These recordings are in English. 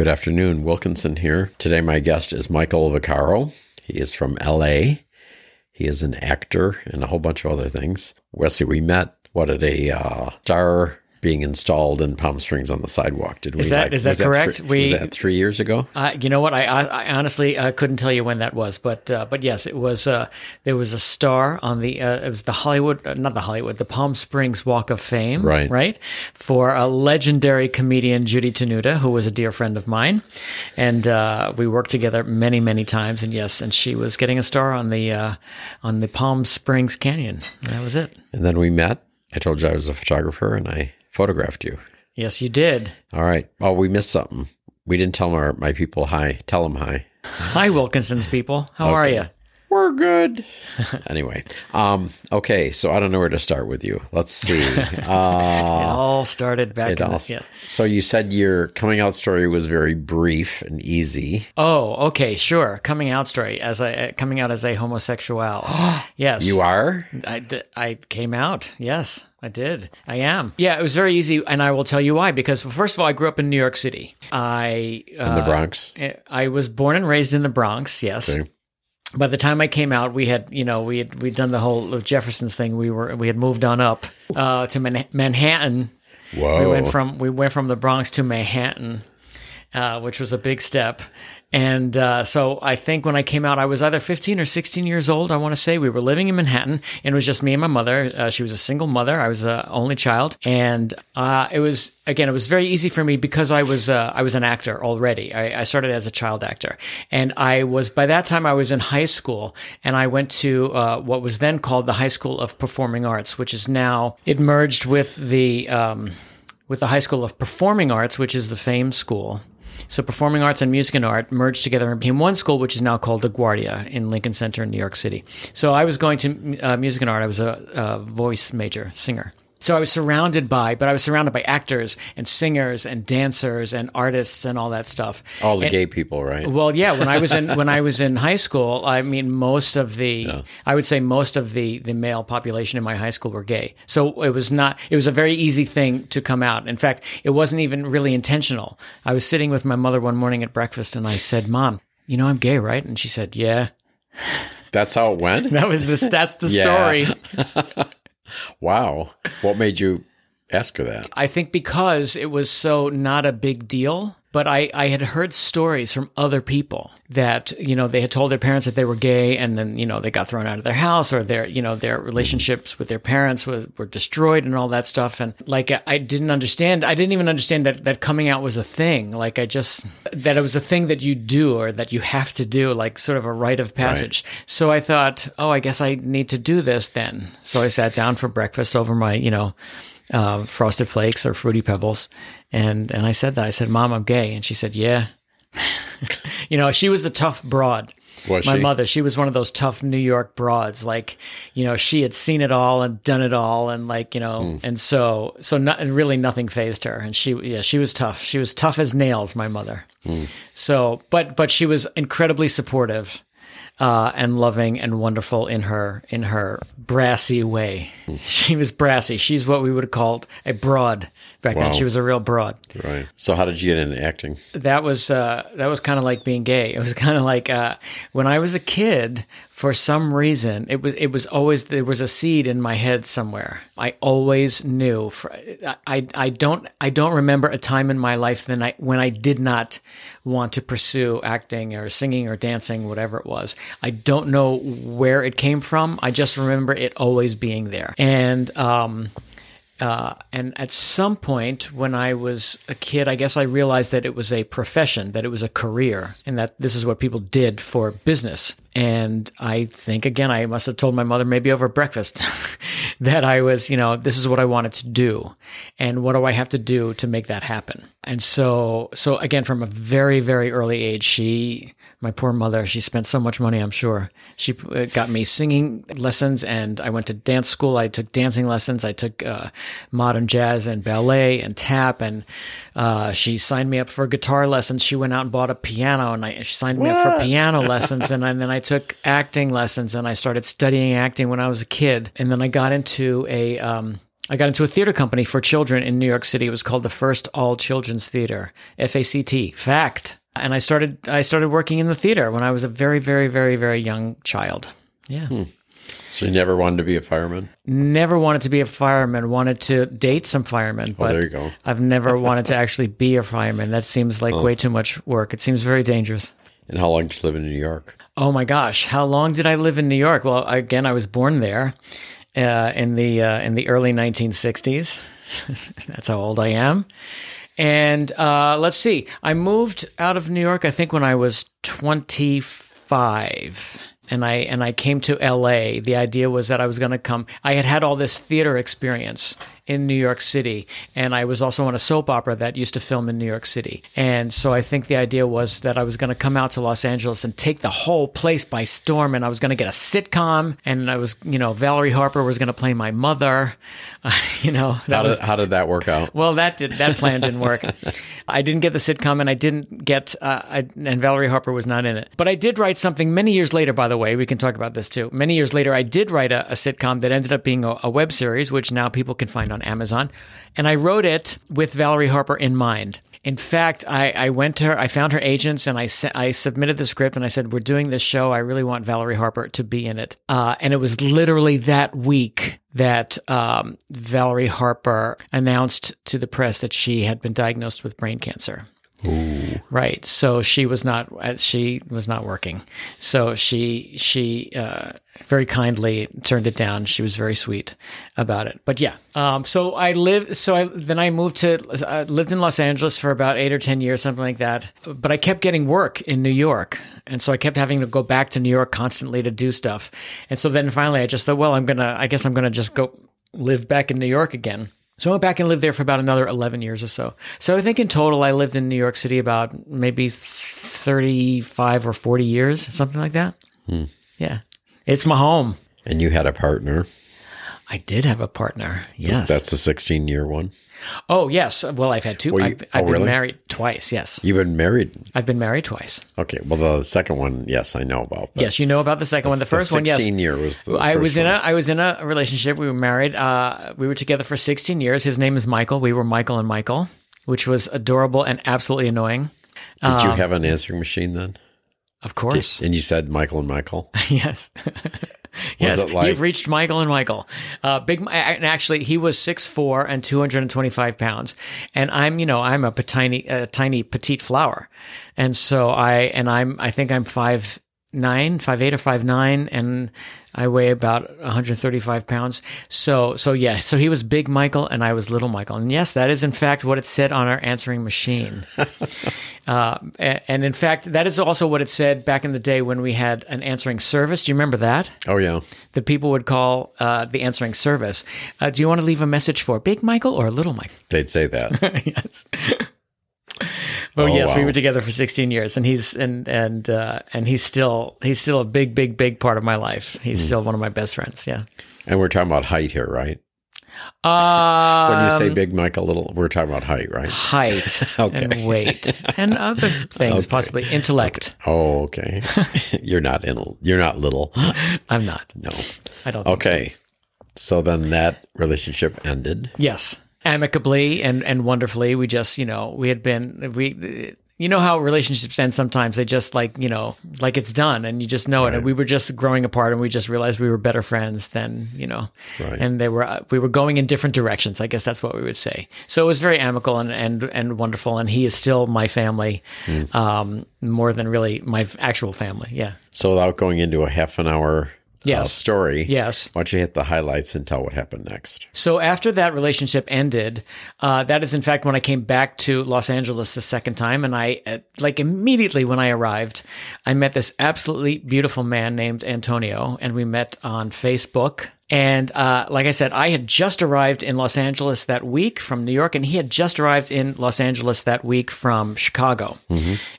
Good afternoon. Wilkinson here. Today, my guest is Michael Vaccaro. He is from LA. He is an actor and a whole bunch of other things. Wesley, we met, what, at a uh, star being installed in Palm Springs on the sidewalk. Did we? Is that- like- is that correct? three- We- was that three years ago? Uh, you know what? I, I, I honestly uh, couldn't tell you when that was, but uh, but yes, it was. Uh, there was a star on the. Uh, it was the Hollywood, uh, not the Hollywood, the Palm Springs Walk of Fame, Right. Right, for a legendary comedian Judy Tenuta, who was a dear friend of mine, and uh, we worked together many many times. And yes, and she was getting a star on the uh, on the Palm Springs Canyon. That was it. And then we met. I told you I was a photographer, and I photographed you. Yes, you did. All right. Oh, we missed something. We didn't tell our, my people hi. Tell them hi. Hi, Wilkinson's people. How are you? We're good. anyway, um, okay. So I don't know where to start with you. Let's see. It Uh, all started back in all- the, yeah. So you said your coming out story was very brief and easy. Oh, okay, sure. Coming out story as a uh, coming out as a homosexual. yes, You are. I, d- I came out. Yes, I did. I am. Yeah, it was very easy, and I will tell you why. Because first of all, I grew up in New York City. I In uh, the Bronx. I was born and raised in the Bronx. Yes. Okay. By the time I came out, we had, you know, we had we'd done the whole Jefferson's thing. We were we had moved on up uh, to Man- Manhattan. Whoa. We went from we went from the Bronx to Manhattan, uh, which was a big step. And uh, so I think when I came out, I was either 15 or 16 years old. I want to say we were living in Manhattan, and it was just me and my mother. Uh, she was a single mother. I was the only child, and uh, it was again, it was very easy for me because I was uh, I was an actor already. I, I started as a child actor, and I was by that time I was in high school, and I went to uh, what was then called the High School of Performing Arts, which is now it merged with the um, with the High School of Performing Arts, which is the Fame School. So performing arts and music and art merged together and became one school, which is now called LaGuardia in Lincoln Center in New York City. So I was going to uh, music and art. I was a, a voice major, singer. So I was surrounded by, but I was surrounded by actors and singers and dancers and artists and all that stuff. All the And- gay people, right? well, yeah. When I was in when I was in high school, I mean, most of the I would say most of the the male population in my high school were gay. So it was not. It was a very easy thing to come out. In fact, it wasn't even really intentional. I was sitting with my mother one morning at breakfast, and I said, "Mom, you know I'm gay, right?" And she said, "Yeah." That's how it went. That was the that's the Yeah. story. wow. What made you ask her that? I think because it was so not a big deal, but I, I had heard stories from other people that, you know, they had told their parents that they were gay and then, you know, they got thrown out of their house or their, you know, their relationships with their parents was, were destroyed and all that stuff. And like, I- I didn't understand, I didn't even understand that, that coming out was a thing. Like, I just, that it was a thing that you do or that you have to do, like sort of a rite of passage. So I thought, oh, I guess I need to do this then. So I sat down for breakfast over my, you know, uh, frosted flakes or fruity pebbles, and and I said that I said, "Mom, I'm gay," and she said, "Yeah." you know, she was a tough broad. Was My she? mother, she was one of those tough New York broads. Like, you know, she had seen it all and done it all, and like, you know, and so so not, and really nothing phased her. And she, yeah, she was tough. She was tough as nails. My mother. So, but but she was incredibly supportive uh, and loving and wonderful in her in her brassy way. She was brassy. She's what we would have called a broad back Wow. then. She was a real broad. Right. So how did you get into acting? That was uh, that was kind of like being gay. It was kind of like uh, when I was a kid. For some reason, it was it was always there was a seed in my head somewhere. I always knew. For, I I don't I don't remember a time in my life then I when I did not want to pursue acting or singing or dancing, whatever it was. I don't know where it came from. I just remember it always being there. And um, uh, and at some point when I was a kid, I guess I realized that it was a profession, that it was a career, and that this is what people did for business. And I think, again, I must have told my mother maybe over breakfast that I was, you know, this is what I wanted to do. And what do I have to do to make that happen? And so, so again, from a very, very early age, she, my poor mother, she spent so much money, I'm sure. She uh, got me singing lessons and I went to dance school. I took dancing lessons. I took uh, modern jazz and ballet and tap. And uh, she signed me up for guitar lessons. She went out and bought a piano and I, she signed me up for piano lessons. And, and then I took acting lessons and I started studying acting when I was a kid. And then I got into a, um, I got into a theater company for children in New York City. It was called the First All Children's Theater, FACT. Fact. And I started I started working in the theater when I was a very very very very young child. Yeah. Hmm. So you never wanted to be a fireman? Never wanted to be a fireman. Wanted to date some firemen, Oh, but there you go. I've never wanted to actually be a fireman. That seems like oh. way too much work. It seems very dangerous. And how long did you live in New York? Oh my gosh, how long did I live in New York? Well, again, I was born there uh, in the uh, in the early 1960s. That's how old I am. And uh, let's see, I moved out of New York. I think when I was 25. And I and I came to LA. The idea was that I was going to come. I had had all this theater experience in New York City, and I was also on a soap opera that used to film in New York City. And so I think the idea was that I was going to come out to Los Angeles and take the whole place by storm, and I was going to get a sitcom, and I was, you know, Valerie Harper was going to play my mother. Uh, you know, How was did, how did that work out? well, that did that plan didn't work. I didn't get the sitcom, and I didn't get, uh, I, and Valerie Harper was not in it. But I did write something many years later. By the way, we can talk about this too. Many years later, I did write a, a sitcom that ended up being a, a web series, which now people can find on Amazon. And I wrote it with Valerie Harper in mind. In fact, I, I went to her, I found her agents, and I I submitted the script, and I said, "We're doing this show. I really want Valerie Harper to be in it." Uh, and it was literally that week that um, Valerie Harper announced to the press that she had been diagnosed with brain cancer. Right. So she was not uh, she was not working. So she she uh, very kindly turned it down. She was very sweet about it. But yeah. Um, so I lived. So I then I moved to uh, lived in Los Angeles for about eight or ten years, something like that. But I kept getting work in New York. And so I kept having to go back to New York constantly to do stuff. And so then finally I just thought, well, I'm to, I guess I'm to just go live back in New York again. So I went back and lived there for about another 11 years or so. So I think in total, I lived in New York City about maybe 35 or 40 years, something like that. Hmm. Yeah. It's my home. And you had a partner. I did have a partner. Yes. That's a 16 year one. Oh, yes. Well, I've had two. Well, you- I've, I've oh, been really? married twice. Yes. You've been married. I've been married twice. Okay. Well, the second one, yes, I know about. Yes. You know about the second one. The first the one, yes. 16 year was the. I first was in one. a I was in a relationship. We were married. Uh, we were together for 16 years. His name is Michael. We were Michael and Michael, which was adorable and absolutely annoying. Did um, you have an answering machine then? Of course, And you said Michael and Michael. yes, yes. like- You've reached Michael and Michael. Uh, big. And actually, he was 6'4 and 225 pounds, and I'm you know I'm a tiny a tiny petite flower, and so I and I'm I think I'm five nine, five eight or five nine, and I weigh about 135 pounds. So, so yeah, so he was big Michael and I was little Michael. And yes, that is in fact what it said on our answering machine. uh, and in fact, that is also what it said back in the day when we had an answering service. Do you remember that? Oh, yeah. The people would call uh, the answering service. Uh, do you want to leave a message for big Michael or little Michael? They'd say that. yes. Oh, Oh, yes, we were together for 16 years, and he's and and uh, and he's still he's still a big, big, big part of my life. He's still one of my best friends. Yeah. and we're talking about height here, right? Uh, When you say big Mike, a little, we're talking about height, right? height Okay. and weight and other things, possibly intellect. Oh, okay. you're not in. You're not little. I'm not. No. I don't. Think so. Okay. So then that relationship ended. Yes, amicably and and wonderfully. We just you know we had been we. You know how relationships end sometimes. They just like, you know, like it's done and you just know it. And we were just growing apart and we just realized we were better friends than, you know, Right. and they were, uh, we were going in different directions. I guess that's what we would say. So it was very amicable and, and, and wonderful. And he is still my family, um, more than really my actual family. Yeah. So without going into a half an hour uh, Yes. story, Yes. why don't you hit the highlights and tell what happened next? So after that relationship ended, uh, that is in fact when I came back to Los Angeles the second time, and I uh, like immediately when I arrived, I met this absolutely beautiful man named Antonio, and we met on Facebook. And uh, like I said, I had just arrived in Los Angeles that week from New York, and he had just arrived in Los Angeles that week from Chicago.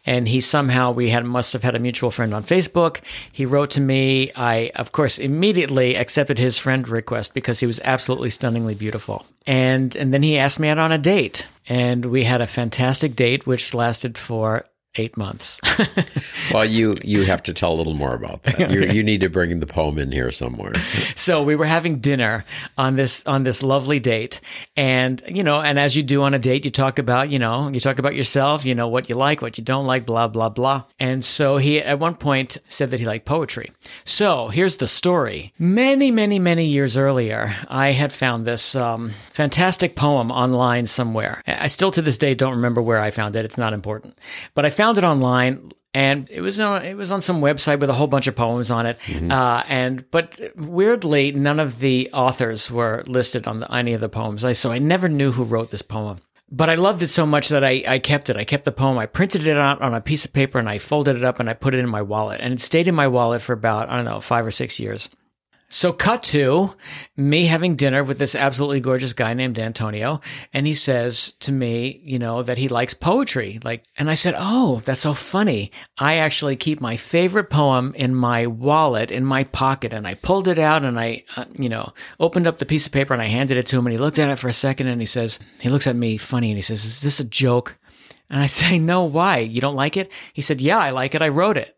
And he somehow we had must have had a mutual friend on Facebook. He wrote to me. I of course immediately accepted his friend request because he was absolutely stunningly beautiful. And and then he asked me out on a date, and we had a fantastic date, which lasted for eight months. well, you you have to tell a little more about that. You you need to bring the poem in here somewhere. so we were having dinner on this on this lovely date, and you know, and as you do on a date, you talk about you know you talk about yourself, you know what you like, what you don't like, blah blah blah. And so he at one point said that he liked poetry. So here's the story. Many many many years earlier, I had found this um, fantastic poem online somewhere. I still to this day don't remember where I found it. It's not important, but I found it online and it was on it was on some website with a whole bunch of poems on it. Mm-hmm. Uh, and but weirdly, none of the authors were listed on the, any of the poems. I, so I never knew who wrote this poem. But I loved it so much that I, I kept it. I kept the poem. I printed it out on a piece of paper and I folded it up and I put it in my wallet. And it stayed in my wallet for about, I don't know, five or six years. So, cut to me having dinner with this absolutely gorgeous guy named Antonio. And he says to me, you know, that he likes poetry. Like, and I said, Oh, that's so funny. I actually keep my favorite poem in my wallet, in my pocket. And I pulled it out and I, uh, you know, opened up the piece of paper and I handed it to him. And he looked at it for a second and he says, he looks at me funny and he says, Is this a joke? And I say, No, why? You don't like it? He said, Yeah, I like it. I wrote it.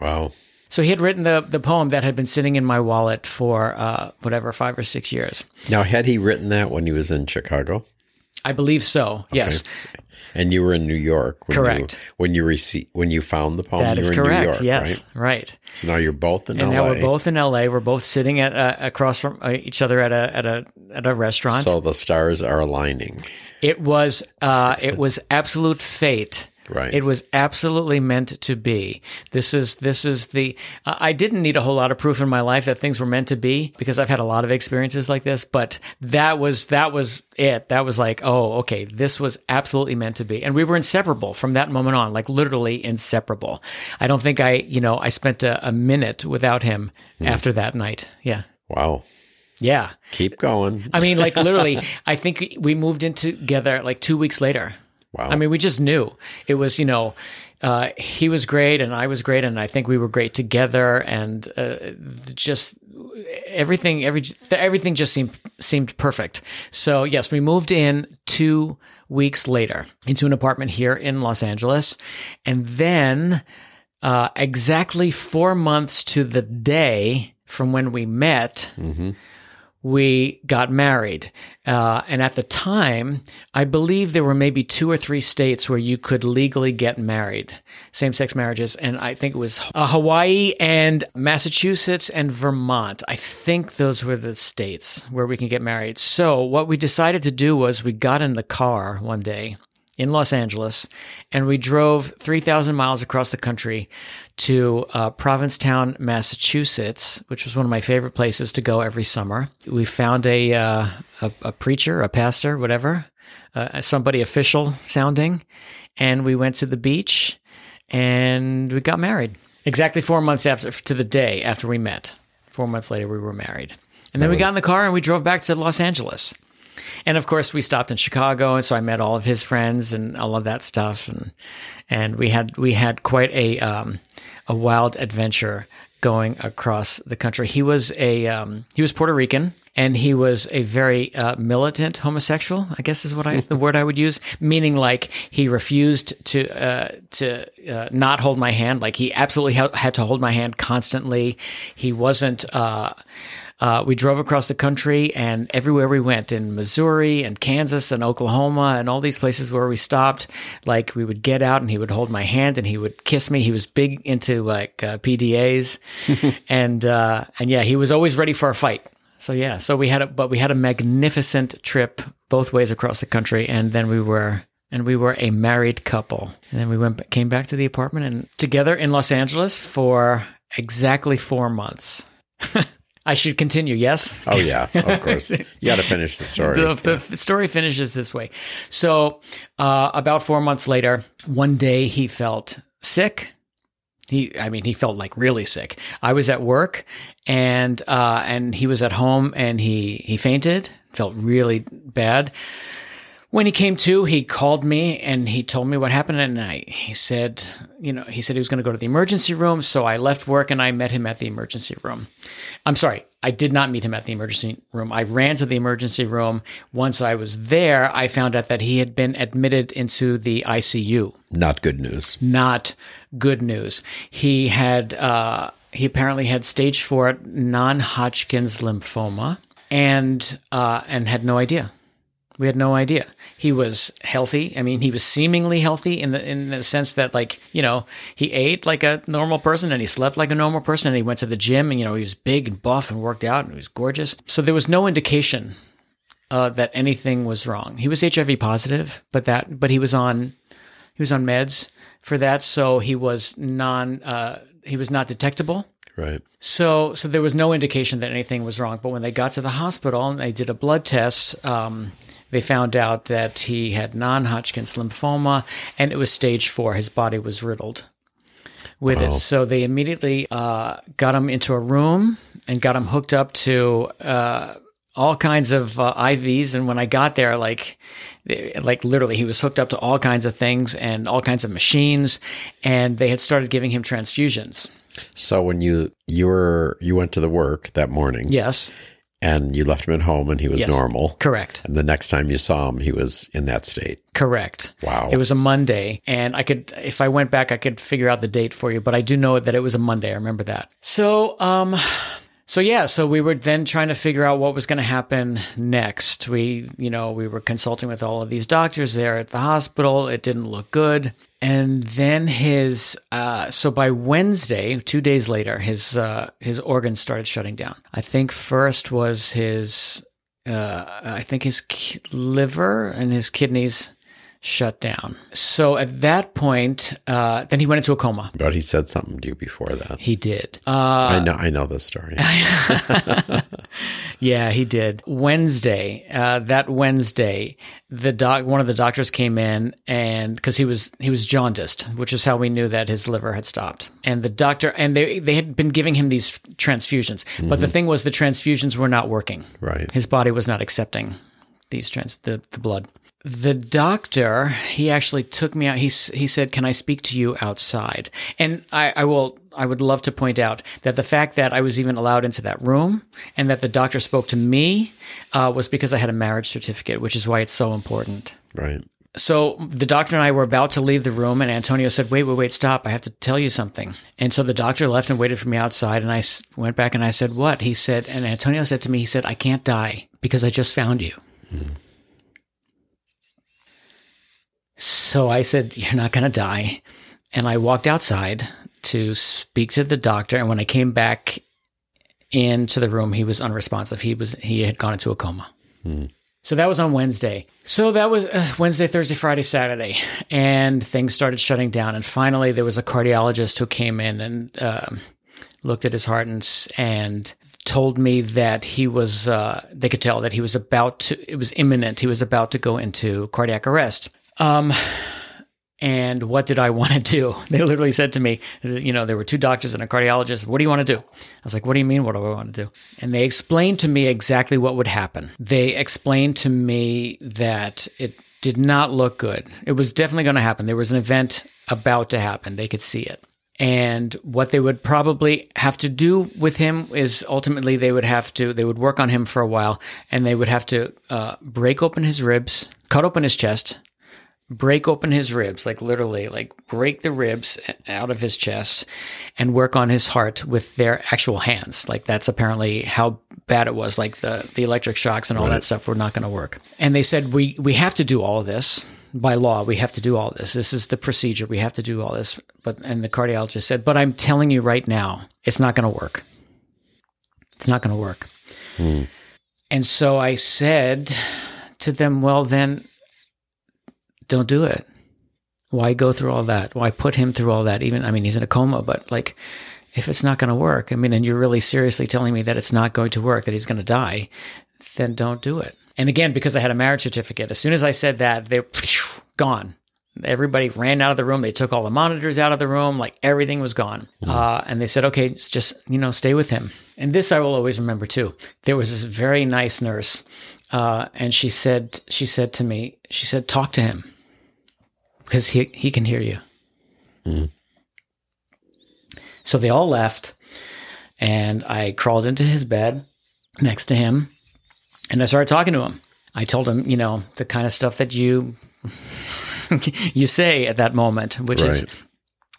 Wow. So he had written the, the poem that had been sitting in my wallet for uh, whatever, five or six years. Now, had he written that when he was in Chicago? I believe so. Okay. Yes. And you were in New York. When correct. You, when you received, when you found the poem, that is correct. York, yes, right? right? So now you're both in and LA. now we're both in LA. We're both sitting at uh, across from uh, each other at a at a at a restaurant. So the stars are aligning. It was uh, it was absolute fate Right. It was absolutely meant to be. This is this is the. I didn't need a whole lot of proof in my life that things were meant to be because I've had a lot of experiences like this. But that was that was it. That was like, oh, okay, this was absolutely meant to be, and we were inseparable from that moment on. Like literally inseparable. I don't think I, you know, I spent a, a minute without him mm. after that night. Yeah. Wow. Yeah. Keep going. I mean, like literally, I think we moved in together like two weeks later. Wow. I mean, we just knew it was, you know, uh, he was great and I was great and I think we were great together and uh, just everything, every everything just seemed seemed perfect. So yes, we moved in two weeks later into an apartment here in Los Angeles, and then uh, exactly four months to the day from when we met. Mm-hmm we got married. Uh, and at the time, I believe there were maybe two or three states where you could legally get married, same sex marriages. And I think it was uh, Hawaii and Massachusetts and Vermont. I think those were the states where we can get married. So what we decided to do was we got in the car one day in Los Angeles, and we drove 3,000 miles across the country to uh, Provincetown, Massachusetts, which was one of my favorite places to go every summer. We found a, uh, a, a, preacher, a pastor, whatever, uh, somebody official sounding, and we went to the beach and we got married. Exactly four months after, to the day after we met. Four months later, we were married. And then we got in the car and we drove back to Los Angeles. And of course, we stopped in Chicago, and so I met all of his friends and all of that stuff, and and we had we had quite a um, a wild adventure going across the country. He was a um, he was Puerto Rican and he was a very uh, militant homosexual. I guess is what I the word I would use, meaning like he refused to uh, to uh, not hold my hand. Like he absolutely had to hold my hand constantly. He wasn't. Uh, we drove across the country and everywhere we went in Missouri and Kansas and Oklahoma and all these places where we stopped, like we would get out and he would hold my hand and he would kiss me. He was big into like uh, PDAs and, uh, and yeah, he was always ready for a fight. So yeah, so we had a, but we had a magnificent trip both ways across the country. And then we were, and we were a married couple. And then we went, came back to the apartment and together in Los Angeles for exactly four months. I should continue, yes? Oh, yeah, of course. You got to finish the story. the, the story finishes this way. So, uh, about four months later, one day he felt sick. He, I mean, he felt like really sick. I was at work and, uh, and he was at home and he, he fainted, felt really bad. When he came to, he called me and he told me what happened. And I, he said, you know, he said he was going to go to the emergency room. So I left work and I met him at the emergency room. I'm sorry. I did not meet him at the emergency room. I ran to the emergency room. Once I was there, I found out that he had been admitted into the ICU. Not good news. Not good news. He had, uh, he apparently had stage four non-Hodgkin's lymphoma and, uh, and had no idea. We had no idea. He was healthy. I mean, he was seemingly healthy in the in the sense that like, you know, he ate like a normal person and he slept like a normal person and he went to the gym and you know, he was big and buff and worked out and he was gorgeous. So there was no indication uh, that anything was wrong. He was HIV positive, but that but he was on he was on meds for that, so he was non uh, he was not detectable. Right. So, so there was no indication that anything was wrong. But when they got to the hospital and they did a blood test, um, they found out that he had non-Hodgkin's lymphoma, and it was stage four. His body was riddled with it. So they immediately uh, got him into a room and got him hooked up to uh, all kinds of uh, IVs. And when I got there, like, like literally, he was hooked up to all kinds of things and all kinds of machines, and they had started giving him transfusions. So when you you were you went to the work that morning Yes, and you left him at home and he was Yes. normal. correct. And the next time you saw him, he was in that state. Correct. Wow. It was a Monday, and I could, if I went back, I could figure out the date for you. But I do know that it was a Monday. I remember that. So, um, so yeah, so we were then trying to figure out what was going to happen next. We, you know, we were consulting with all of these doctors there at the hospital. It didn't look good. And then his, uh, so by Wednesday, two days later, his, uh, his organs started shutting down. I think first was his, uh, I think his liver and his kidneys shut down. So at that point, uh, then he went into a coma. But he said something to you before that. He did. Uh, I know I know the story. yeah, he did. Wednesday, uh, that Wednesday, the doc, one of the doctors came in and because he was he was jaundiced, which is how we knew that his liver had stopped. And the doctor and they they had been giving him these transfusions, but the thing was the transfusions were not working. right. His body was not accepting these trans the, the blood. The doctor, he actually took me out. He he said, "Can I speak to you outside?" And I, I will. I would love to point out that the fact that I was even allowed into that room and that the doctor spoke to me uh, was because I had a marriage certificate, which is why it's so important. Right. So the doctor and I were about to leave the room, and Antonio said, "Wait, wait, wait, stop! I have to tell you something." And so the doctor left and waited for me outside, and I s- went back and I said, "What?" He said, and Antonio said to me, "He said I can't die because I just found you." So I said, "You're not going to die," and I walked outside to speak to the doctor. And when I came back into the room, he was unresponsive. He was he had gone into a coma. So that was on Wednesday. So that was uh, Wednesday, Thursday, Friday, Saturday, and things started shutting down. And finally, there was a cardiologist who came in and um, looked at his heart and, and told me that he was. Uh, they could tell that he was about to. It was imminent. He was about to go into cardiac arrest. Um, and what did I want to do? They literally said to me, you know, there were two doctors and a cardiologist. What do you want to do? I was like, what do you mean? What do I want to do? And they explained to me exactly what would happen. They explained to me that it did not look good. It was definitely going to happen. There was an event about to happen. They could see it. And what they would probably have to do with him is ultimately they would have to, they would work on him for a while and they would have to uh, break open his ribs, cut open his chest, break open his ribs, like literally, like break the ribs out of his chest and work on his heart with their actual hands. Like that's apparently how bad it was. Like the, the electric shocks and all that stuff were not going to work. And they said, we, we have to do all of this by law. We have to do all this. This is the procedure. We have to do all this. But, and the cardiologist said, but I'm telling you right now, it's not going to work. It's not going to work. Hmm. And so I said to them, well, then don't do it. Why go through all that? Why put him through all that? Even, I mean, he's in a coma, but like, if it's not going to work, I mean, and you're really seriously telling me that it's not going to work, that he's going to die, then don't do it. And again, because I had a marriage certificate, as soon as I said that, they gone. Everybody ran out of the room. They took all the monitors out of the room. Like everything was gone. Uh, and they said, okay, just- just, you know, stay with him. And this I will always remember too. There was this very nice nurse. Uh, and she said, she said to me, she said, talk to him because he, he can hear you. So they all left and I crawled into his bed next to him and I started talking to him. I told him, you know, the kind of stuff that you you say at that moment, which right. is,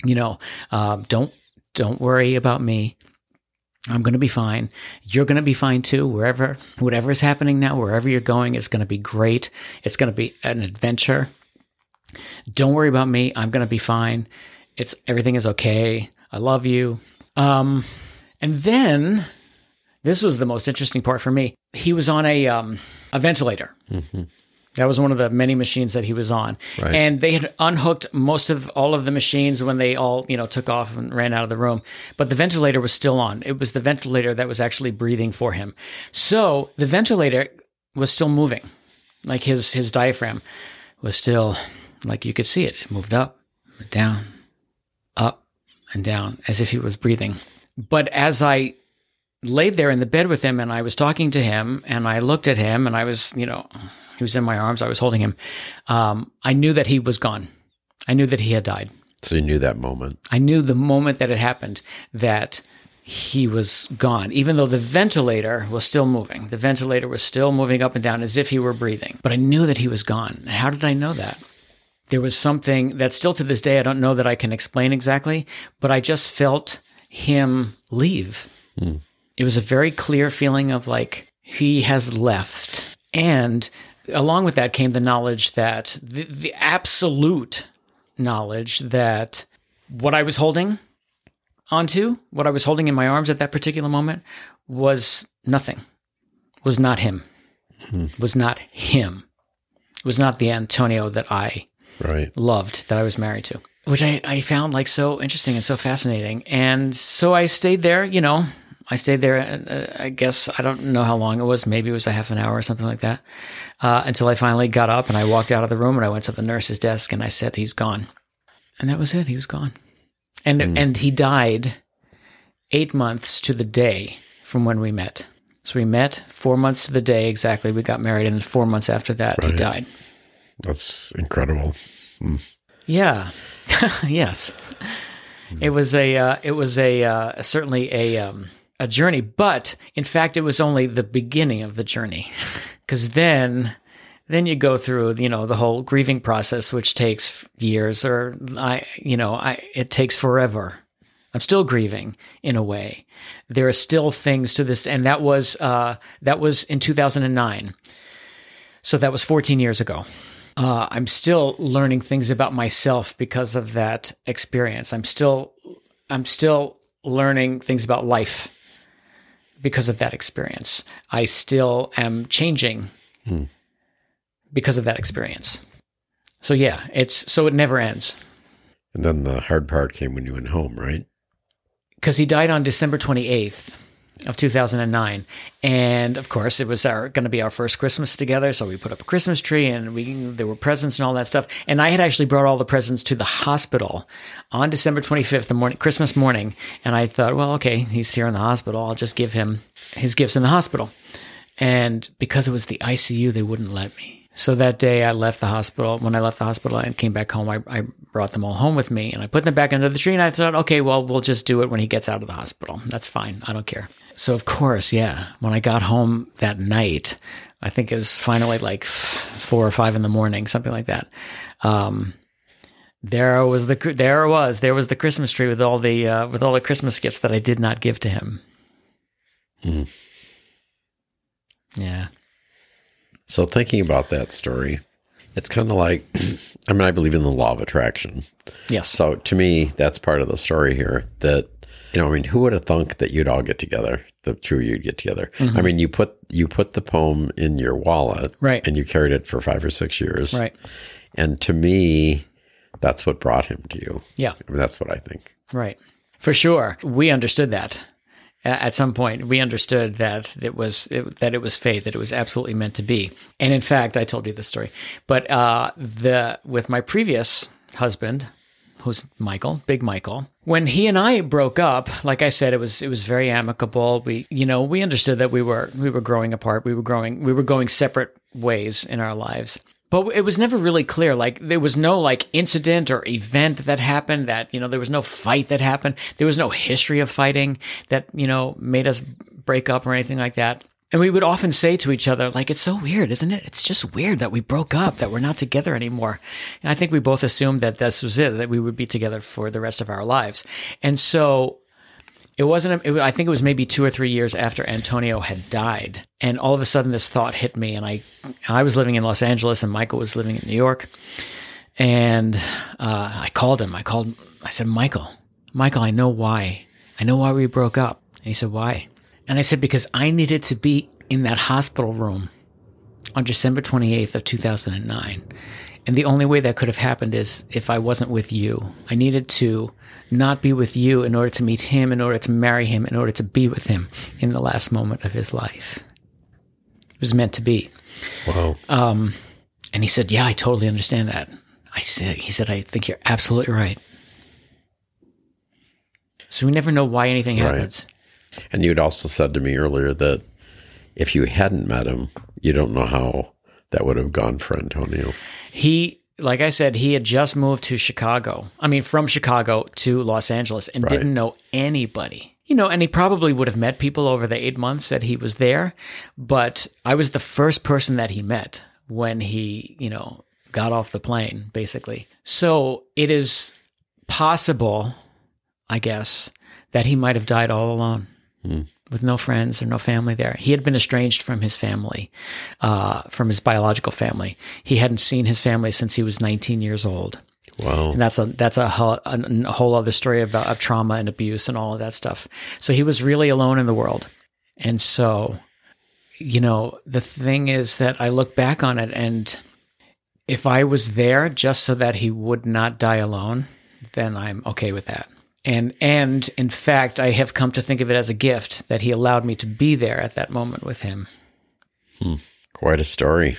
you know, uh, don't don't worry about me. I'm going to be fine. You're going to be fine too. Wherever, whatever is happening now, wherever you're going is going to be great. It's going to be an adventure. Don't worry about me. I'm going to be fine. It's everything is okay. I love you. Um, and then this was the most interesting part for me. He was on a um, a ventilator. Mm-hmm. That was one of the many machines that he was on. Right. And they had unhooked most of all of the machines when they all, you know, took off and ran out of the room. But the ventilator was still on. It was the ventilator that was actually breathing for him. So the ventilator was still moving. Like his his diaphragm was still like you could see it. It moved up, down, up, and down as if he was breathing. But as I laid there in the bed with him and I was talking to him and I looked at him and I was, you know, he was in my arms. I was holding him. Um, I knew that he was gone. I knew that he had died. So you knew that moment. I knew the moment that it happened that he was gone, even though the ventilator was still moving. The ventilator was still moving up and down as if he were breathing. But I knew that he was gone. How did I know that? There was something that still to this day I don't know that I can explain exactly, but I just felt him leave. Hmm. It was a very clear feeling of like he has left. And along with that came the knowledge that the, the absolute knowledge that what I was holding onto, what I was holding in my arms at that particular moment, was nothing, was not him, hmm. was not him, was not the Antonio that I right. loved, that I was married to, which I, I found like so interesting and so fascinating. And so I stayed there, you know, I stayed there. Uh, I guess I don't know how long it was. Maybe it was a half an hour or something like that. Uh, until I finally got up and I walked out of the room and I went to the nurse's desk and I said, "He's gone," and that was it. He was gone, and mm. and he died eight months to the day from when we met. So we met four months to the day exactly. We got married, and four months after that, right. he died. That's incredible. Mm. Yeah. yes. Mm. It was a. Uh, it was a uh, certainly a. Um, a journey, but in fact, it was only the beginning of the journey. Because then, then you go through, you know, the whole grieving process, which takes years or I, you know, I, it takes forever. I'm still grieving in a way. There are still things to this. And that was, uh, that was in 2009. So that was 14 years ago. Uh, I'm still learning things about myself because of that experience. I'm still, I'm still learning things about life because of that experience. I still am changing hmm. because of that experience. So yeah, it's so it never ends. And then the hard part came when you went home, right? Because he died on December 28th of 2009 and of course it was our going to be our first christmas together so we put up a christmas tree and we there were presents and all that stuff. And i had actually brought all the presents to the hospital on december 25th the morning christmas morning. And i thought well okay he's here in the hospital. I'll just give him his gifts in the hospital. And because it was the icu they wouldn't let me so that day I left the hospital. When I left the hospital and came back home, I, I, brought them all home with me and I put them back under the tree and I thought, okay, well, we'll just do it when he gets out of the hospital. That's fine. I don't care. So of course, yeah, when I got home that night, I think it was finally like four or five in the morning, something like that. Um, there was the there was there was the Christmas tree with all the uh, with all the Christmas gifts that I did not give to him. Mm. Yeah. So thinking about that story, it's kind of like I mean I believe in the law of attraction. Yes. So to me, that's part of the story here that you know, I mean, who would have thunk that you'd all get together? The two of you'd get together. Mm-hmm. I mean, you put you put the poem in your wallet, right? And you carried it for five or six years, right? And to me, that's what brought him to you. Yeah, I mean, that's what I think. Right, for sure. We understood that at some point. We understood that it was it, that it was fate, that it was absolutely meant to be. And in fact, I told you this story, but uh, the with my previous husband, who's Michael, Big Michael. When he and I broke up, like I said, it was it was very amicable. We, you know, we understood that we were we were growing apart. We were growing we were going separate ways in our lives. But it was never really clear. Like there was no like incident or event that happened that, you know, there was no fight that happened. There was no history of fighting that, you know, made us break up or anything like that. And we would often say to each other, like, it's so weird, isn't it? It's just weird that we broke up, that we're not together anymore. And I think we both assumed that this was it, that we would be together for the rest of our lives. And so it wasn't, it, I think it was maybe two or three years after Antonio had died. And all of a sudden this thought hit me. And I, I was living in Los Angeles and Michael was living in New York. And uh, I called him. I called, I said, Michael, Michael, I know why. I know why we broke up. And he said, Why? And I said, Because I needed to be in that hospital room on December 28th of 2009. And the only way that could have happened is if I wasn't with you. I needed to not be with you in order to meet him, in order to marry him, in order to be with him in the last moment of his life. It was meant to be. Wow. Um, and he said, Yeah, I totally understand that. I said, He said, I think you're absolutely right. So we never know why anything Right. happens. And you'd also said to me earlier that if you hadn't met him, you don't know how that would have gone for Antonio. He, like I said, he had just moved to Chicago. I mean, from Chicago to Los Angeles and Right. didn't know anybody. You know, and he probably would have met people over the eight months that he was there. But I was the first person that he met when he, you know, got off the plane, basically. So it is possible, I guess, that he might have died all alone hmm. With no friends or no family there. He had been estranged from his family, uh, from his biological family. He hadn't seen his family since he was 19 years old. Wow. And that's a that's a whole, a, whole other story about of trauma and abuse and all of that stuff. So he was really alone in the world. And so, you know, the thing is that I look back on it and if I was there just so that he would not die alone, then I'm okay with that. And and in fact, I have come to think of it as a gift that he allowed me to be there at that moment with him. hmm. Quite a story.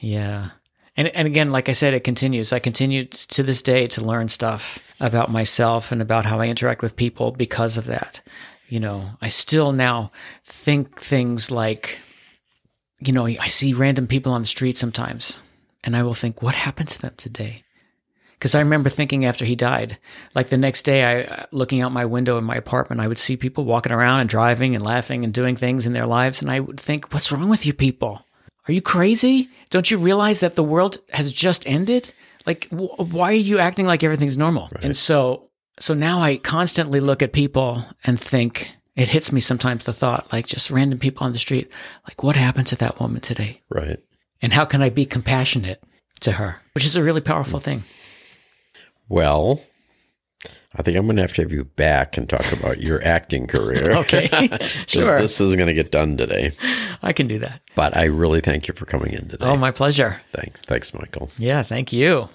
Yeah. And and again, like I said, it continues. I continue to this day to learn stuff about myself and about how I interact with people because of that. You know, I still now think things like, you know, I see random people on the street sometimes, and I will think, what happened to them today? Because I remember thinking after he died, like the next day, I uh, looking out my window in my apartment, I would see people walking around and driving and laughing and doing things in their lives, and I would think, what's wrong with you people? Are you crazy? Don't you realize that the world has just ended? Like, wh- why are you acting like everything's normal? And so, so now I constantly look at people and think, it hits me sometimes the thought, like just random people on the street, like, what happened to that woman today? Right. And how can I be compassionate to her? Which is a really powerful thing. Well, I think I'm going to have to have you back and talk about your acting career. okay. Sure. This isn't going to get done today. I can do that. But I really thank you for coming in today. Oh, my pleasure. Thanks. Thanks, Michael. Yeah, thank you.